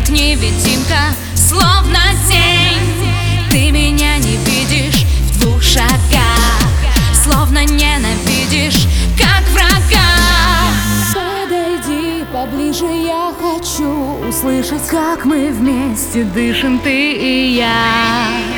как невидимка, словно тень. Ты меня не видишь в двух шагах. Словно ненавидишь, как врага. Подойди поближе, я хочу услышать, как мы вместе дышим, ты и я.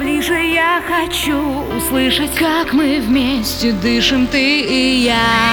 Поближе, я хочу услышать, как мы вместе дышим, ты и я.